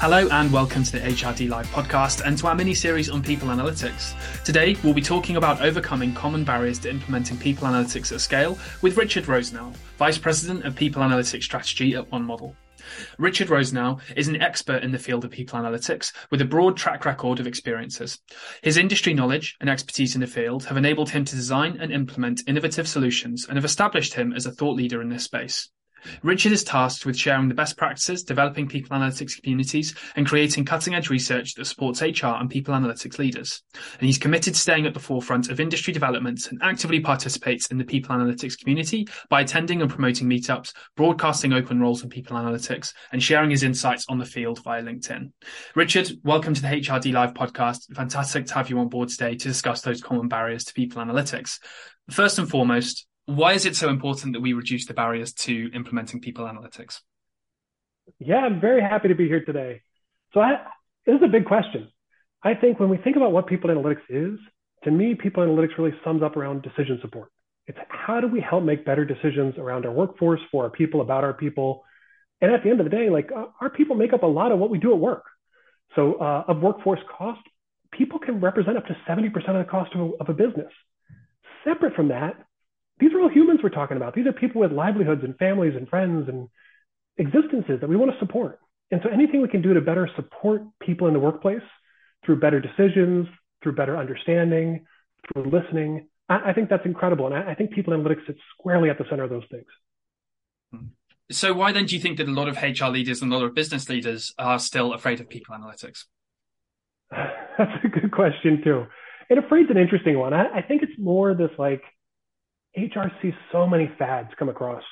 Hello and welcome to the HRD Live podcast and to our mini series on people analytics. Today, we'll be talking about overcoming common barriers to implementing people analytics at scale with Richard Rosenow, Vice President of People Analytics Strategy at One Model. Richard Rosenow is an expert in the field of people analytics with a broad track record of experiences. His industry knowledge and expertise in the field have enabled him to design and implement innovative solutions and have established him as a thought leader in this space. Richard is tasked with sharing the best practices, developing people analytics communities, and creating cutting edge research that supports HR and people analytics leaders. And he's committed to staying at the forefront of industry developments and actively participates in the people analytics community by attending and promoting meetups, broadcasting open roles in people analytics, and sharing his insights on the field via LinkedIn. Richard, welcome to the HRD Live podcast. Fantastic to have you on board today to discuss those common barriers to people analytics. First and foremost, why is it so important that we reduce the barriers to implementing people analytics? Yeah, I'm very happy to be here today. So I, this is a big question. I think when we think about what people analytics is, to me, people analytics really sums up around decision support. It's how do we help make better decisions around our workforce, for our people, about our people. And at the end of the day, like uh, our people make up a lot of what we do at work. So uh, of workforce cost, people can represent up to 70% of the cost of a, of a business. Separate from that, these are all humans we're talking about. These are people with livelihoods and families and friends and existences that we want to support. And so anything we can do to better support people in the workplace through better decisions, through better understanding, through listening, I, I think that's incredible. And I, I think people analytics sits squarely at the center of those things. So why then do you think that a lot of HR leaders and a lot of business leaders are still afraid of people analytics? That's a good question too. And afraid's an interesting one. I, I think it's more this like HR sees so many fads come across.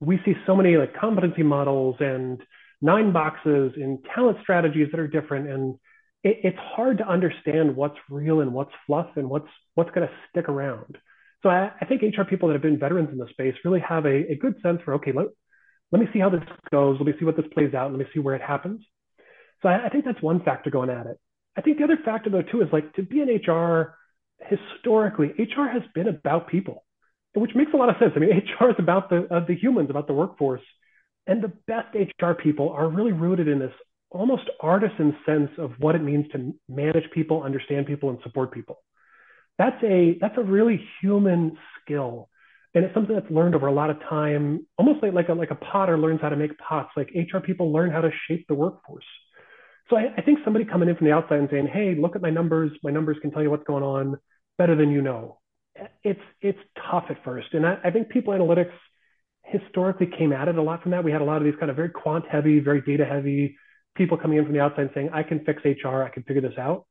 We see so many like competency models and nine boxes and talent strategies that are different. And it, it's hard to understand what's real and what's fluff and what's what's going to stick around. So I, I, think HR people that have been veterans in the space really have a, a good sense for, okay, let, let me see how this goes. Let me see what this plays out. Let me see where it happens. So I, I think that's one factor going at it. I think the other factor though too is like to be an HR historically, HR has been about people which makes a lot of sense. I mean, HR is about the uh, the humans, about the workforce, and the best HR people are really rooted in this almost artisan sense of what it means to manage people, understand people, and support people. That's a that's a really human skill, and it's something that's learned over a lot of time. Almost like like a, like a potter learns how to make pots. Like HR people learn how to shape the workforce. So I, I think somebody coming in from the outside and saying, "Hey, look at my numbers. My numbers can tell you what's going on better than you know." It's it's tough at first, and I, I think people analytics historically came at it a lot from that. We had a lot of these kind of very quant heavy, very data heavy people coming in from the outside saying, "I can fix HR, I can figure this out."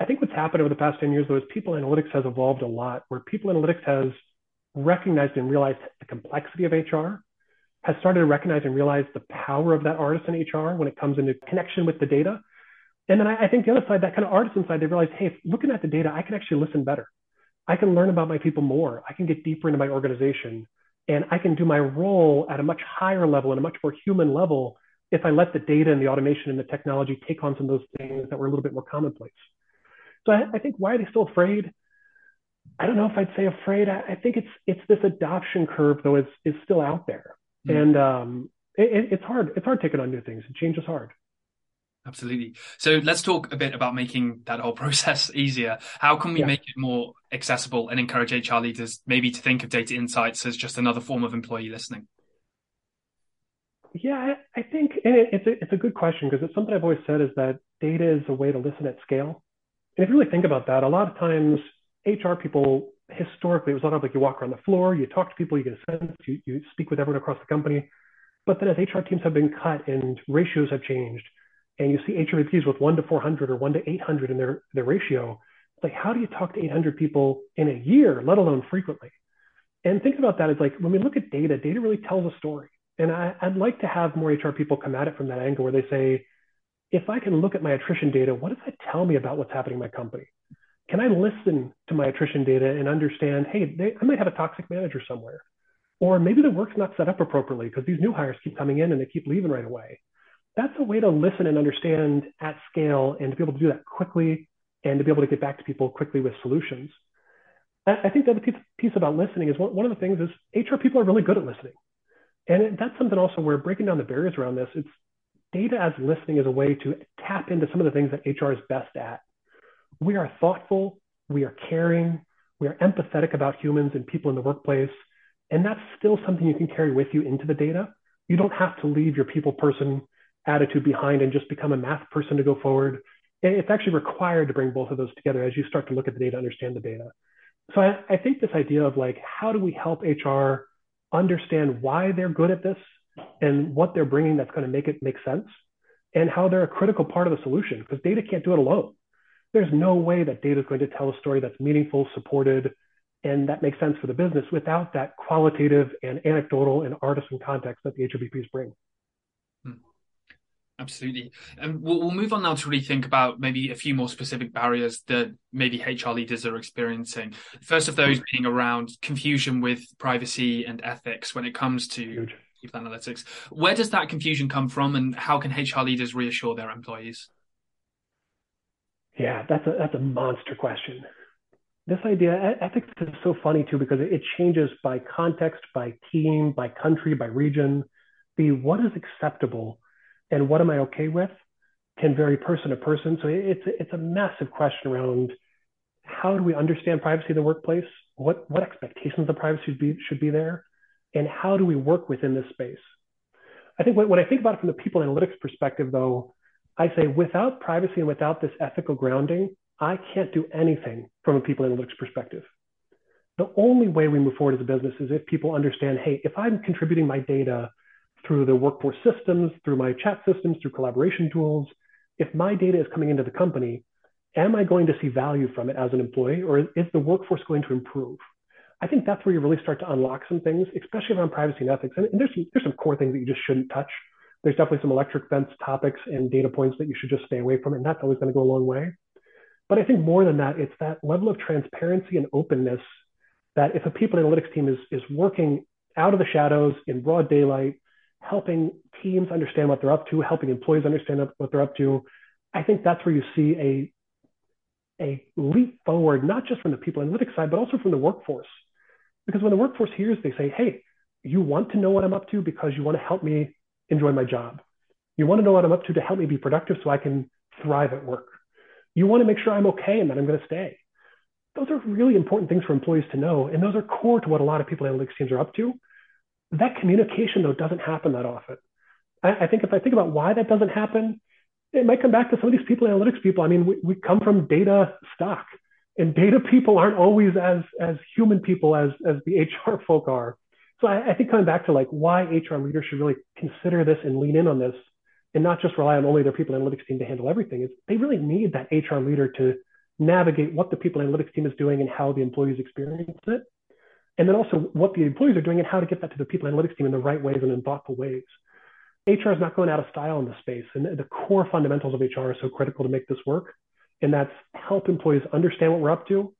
I think what's happened over the past 10 years, though, is people analytics has evolved a lot, where people analytics has recognized and realized the complexity of HR, has started to recognize and realize the power of that artisan HR when it comes into connection with the data. And then I, I think the other side, that kind of artisan side, they realize, hey, looking at the data, I can actually listen better. I can learn about my people more. I can get deeper into my organization and I can do my role at a much higher level and a much more human level if I let the data and the automation and the technology take on some of those things that were a little bit more commonplace. So I, I think why are they still afraid? I don't know if I'd say afraid. I, I think it's it's this adoption curve though is is still out there, mm-hmm. and um, it, it's hard. It's hard taking on new things. Change is hard. Absolutely. So let's talk a bit about making that whole process easier. How can we yeah. make it more accessible and encourage HR leaders maybe to think of data insights as just another form of employee listening? Yeah, I, think it, it's a, it's a good question because it's something I've always said is that data is a way to listen at scale. And if you really think about that, a lot of times HR people historically it was a lot of like you walk around the floor, you talk to people, you get a sense, you, you speak with everyone across the company. But then as HR teams have been cut and ratios have changed, and you see HRBPs with one to 400 or one to 800 in their, their ratio, it's like, how do you talk to 800 people in a year, let alone frequently? And think about that. It's like when we look at data, data really tells a story. And I, would like to have more HR people come at it from that angle where they say, if I can look at my attrition data, what does that tell me about what's happening in my company? Can I listen to my attrition data and understand, hey, they, I might have a toxic manager somewhere. Or maybe the work's not set up appropriately because these new hires keep coming in and they keep leaving right away that's a way to listen and understand at scale and to be able to do that quickly and to be able to get back to people quickly with solutions. I think the other piece, about listening is one, one of the things is HR people are really good at listening. And that's something also where breaking down the barriers around this, it's data as listening is a way to tap into some of the things that HR is best at. We are thoughtful, we are caring, we are empathetic about humans and people in the workplace. And that's still something you can carry with you into the data. You don't have to leave your people person attitude behind and just become a math person to go forward. It's actually required to bring both of those together as you start to look at the data, understand the data. So I, I think this idea of like, how do we help HR understand why they're good at this and what they're bringing that's going to make it make sense and how they're a critical part of the solution because data can't do it alone. There's no way that data is going to tell a story that's meaningful, supported, and that makes sense for the business without that qualitative and anecdotal and artisan context that the HRBPs bring. Hmm. Absolutely. And we'll, we'll, move on now to really think about maybe a few more specific barriers that maybe HR leaders are experiencing. First of those mm-hmm. being around confusion with privacy and ethics when it comes to people analytics. Where does that confusion come from and how can HR leaders reassure their employees? Yeah, that's a, that's a monster question this idea, ethics is so funny too, because it changes by context, by team, by country, by region. The what is acceptable and what am I okay with can vary person to person. So it's, it's a massive question around how do we understand privacy in the workplace? What, what expectations of privacy should be, should be there? And how do we work within this space? I think when, when I think about it from the people analytics perspective, though, I say without privacy and without this ethical grounding, I can't do anything from a people analytics perspective. The only way we move forward as a business is if people understand, hey, if I'm contributing my data through the workforce systems, through my chat systems, through collaboration tools, if my data is coming into the company, am I going to see value from it as an employee or is the workforce going to improve? I think that's where you really start to unlock some things, especially around privacy and ethics. And, there's, some, there's some core things that you just shouldn't touch. There's definitely some electric fence topics and data points that you should just stay away from. And that's always going to go a long way. But I think more than that, it's that level of transparency and openness that if a people analytics team is, is working out of the shadows in broad daylight, helping teams understand what they're up to, helping employees understand what they're up to, I think that's where you see a, a leap forward, not just from the people analytics side, but also from the workforce. Because when the workforce hears, they say, hey, you want to know what I'm up to because you want to help me enjoy my job. You want to know what I'm up to to help me be productive so I can thrive at work. You want to make sure I'm okay and that I'm going to stay. Those are really important things for employees to know. And those are core to what a lot of people analytics teams are up to. That communication, though, doesn't happen that often. I, I think if I think about why that doesn't happen, it might come back to some of these people analytics people. I mean, we, we come from data stock, and data people aren't always as as human people as as the HR folk are. So I, I think coming back to like why HR leaders should really consider this and lean in on this and not just rely on only their people analytics team to handle everything is they really need that HR leader to navigate what the people analytics team is doing and how the employees experience it. And then also what the employees are doing and how to get that to the people analytics team in the right ways and in thoughtful ways. HR is not going out of style in this space. And the core fundamentals of HR are so critical to make this work. And that's help employees understand what we're up to,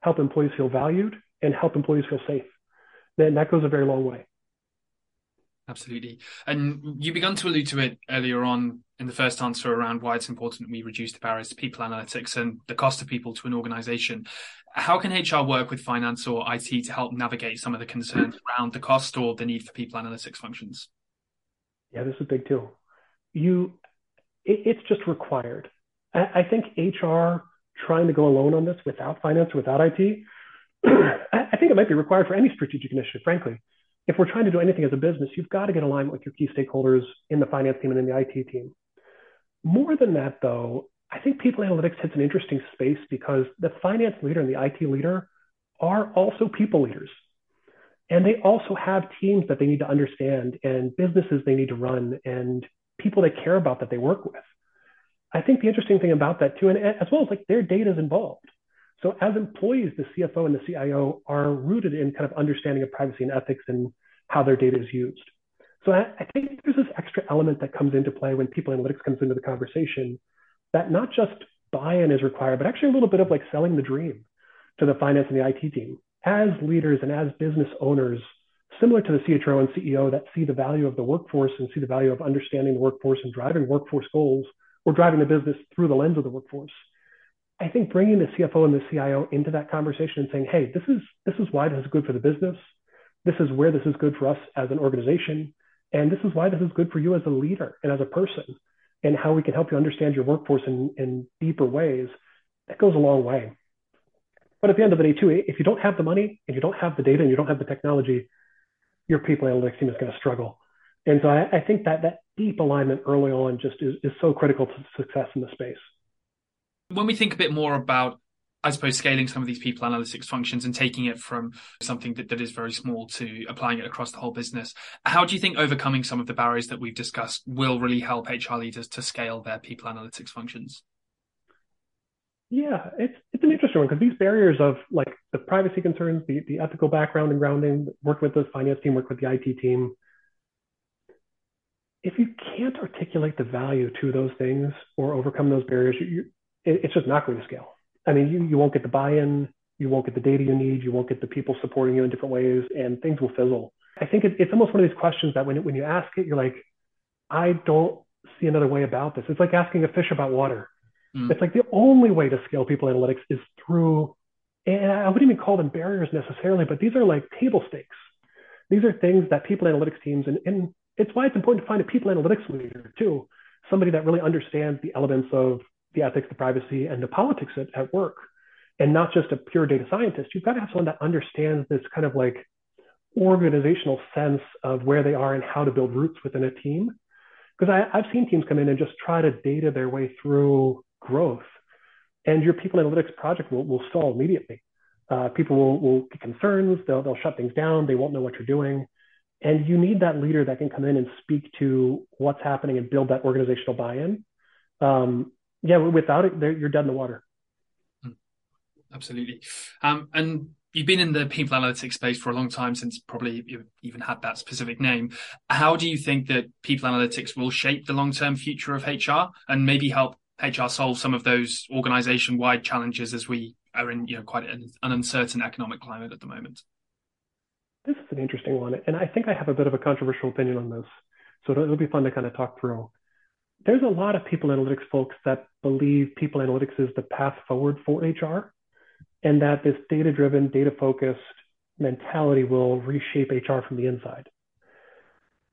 help employees feel valued, and help employees feel safe. And that goes a very long way. Absolutely. And you began to allude to it earlier on in the first answer around why it's important we reduce the barriers to people analytics and the cost of people to an organization. How can HR work with finance or IT to help navigate some of the concerns around the cost or the need for people analytics functions? Yeah, this is a big too. You, it, it's just required. I, I, think HR trying to go alone on this without finance, without IT, I think it might be required for any strategic initiative, frankly if we're trying to do anything as a business, you've got to get alignment with your key stakeholders in the finance team and in the IT team. More than that, though, I think people analytics hits an interesting space because the finance leader and the IT leader are also people leaders. And they also have teams that they need to understand and businesses they need to run and people they care about that they work with. I think the interesting thing about that too, and as well as like their data is involved. So as employees, the CFO and the CIO are rooted in kind of understanding of privacy and ethics and how their data is used. So I, I think there's this extra element that comes into play when people analytics comes into the conversation that not just buy-in is required, but actually a little bit of like selling the dream to the finance and the IT team. As leaders and as business owners, similar to the CHRO and CEO that see the value of the workforce and see the value of understanding the workforce and driving workforce goals, or driving the business through the lens of the workforce. I think bringing the CFO and the CIO into that conversation and saying, hey, this is this is why this is good for the business. This is where this is good for us as an organization. And this is why this is good for you as a leader and as a person and how we can help you understand your workforce in, in deeper ways. That goes a long way. But at the end of the day, too, if you don't have the money and you don't have the data and you don't have the technology, your people analytics team is going to struggle. And so I, I think that that deep alignment early on just is, is so critical to success in the space. When we think a bit more about I suppose scaling some of these people analytics functions and taking it from something that, that is very small to applying it across the whole business. How do you think overcoming some of the barriers that we've discussed will really help HR leaders to scale their people analytics functions? Yeah, it's it's an interesting one because these barriers of like the privacy concerns, the, the ethical background and grounding, work with the finance team, work with the IT team. If you can't articulate the value to those things or overcome those barriers, you, it, it's just not going to scale. I mean, you, you won't get the buy-in, you won't get the data you need, you won't get the people supporting you in different ways, and things will fizzle. I think it, it's almost one of these questions that when, when you ask it, you're like, I don't see another way about this. It's like asking a fish about water. Mm. It's like the only way to scale people analytics is through, and I wouldn't even call them barriers necessarily, but these are like table stakes. These are things that people analytics teams, and, and it's why it's important to find a people analytics leader too, somebody that really understands the elements of the ethics, the privacy, and the politics at, at work, and not just a pure data scientist. You've got to have someone that understands this kind of like organizational sense of where they are and how to build roots within a team. Because I've seen teams come in and just try to data their way through growth, and your people analytics project will, will stall immediately. Uh, people will, will get concerns, they'll, they'll shut things down, they won't know what you're doing. And you need that leader that can come in and speak to what's happening and build that organizational buy in. Um, yeah, without it, you're dead in the water. Hmm. Absolutely. Um, and you've been in the people analytics space for a long time since probably you even had that specific name. How do you think that people analytics will shape the long term future of HR and maybe help HR solve some of those organization wide challenges as we are in you know quite an, an uncertain economic climate at the moment? This is an interesting one, and I think I have a bit of a controversial opinion on this. So it'll be fun to kind of talk through there's a lot of people analytics folks that believe people analytics is the path forward for HR and that this data driven, data focused mentality will reshape HR from the inside.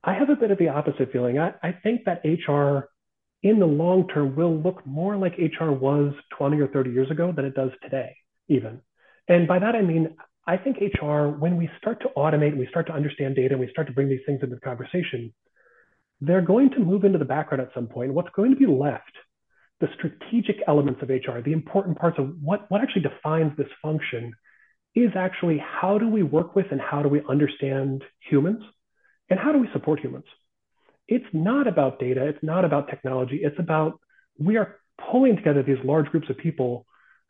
I have a bit of the opposite feeling. I, I think that HR in the long term will look more like HR was 20 or 30 years ago than it does today, even. And by that, I mean, I think HR, when we start to automate and we start to understand data and we start to bring these things into the conversation, they're going to move into the background at some point. What's going to be left, the strategic elements of HR, the important parts of what, what actually defines this function, is actually how do we work with and how do we understand humans and how do we support humans? It's not about data, it's not about technology, it's about we are pulling together these large groups of people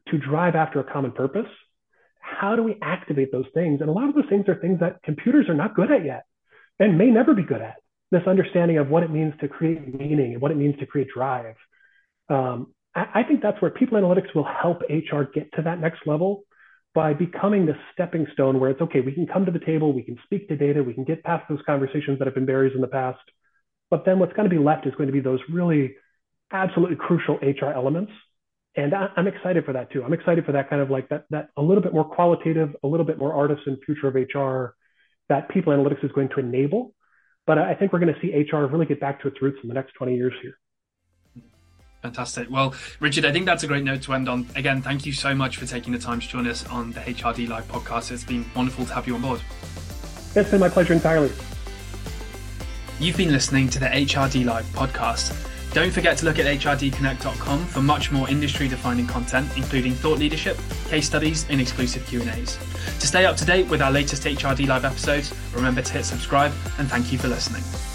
to drive after a common purpose. How do we activate those things? And a lot of those things are things that computers are not good at yet and may never be good at this understanding of what it means to create meaning and what it means to create drive. Um, I, I, think that's where people analytics will help HR get to that next level by becoming the stepping stone where it's okay, we can come to the table, we can speak to data, we can get past those conversations that have been barriers in the past. But then what's going to be left is going to be those really absolutely crucial HR elements. And I, I'm excited for that too. I'm excited for that kind of like that, that a little bit more qualitative, a little bit more artisan future of HR that people analytics is going to enable but I think we're going to see HR really get back to its roots in the next 20 years here. Fantastic. Well, Richard, I think that's a great note to end on. Again, thank you so much for taking the time to join us on the HRD Live podcast. It's been wonderful to have you on board. It's been my pleasure entirely. You've been listening to the HRD Live podcast. Don't forget to look at hrdconnect.com for much more industry-defining content, including thought leadership, case studies, and exclusive Q&As. To stay up to date with our latest HRD Live episodes, remember to hit subscribe, and thank you for listening.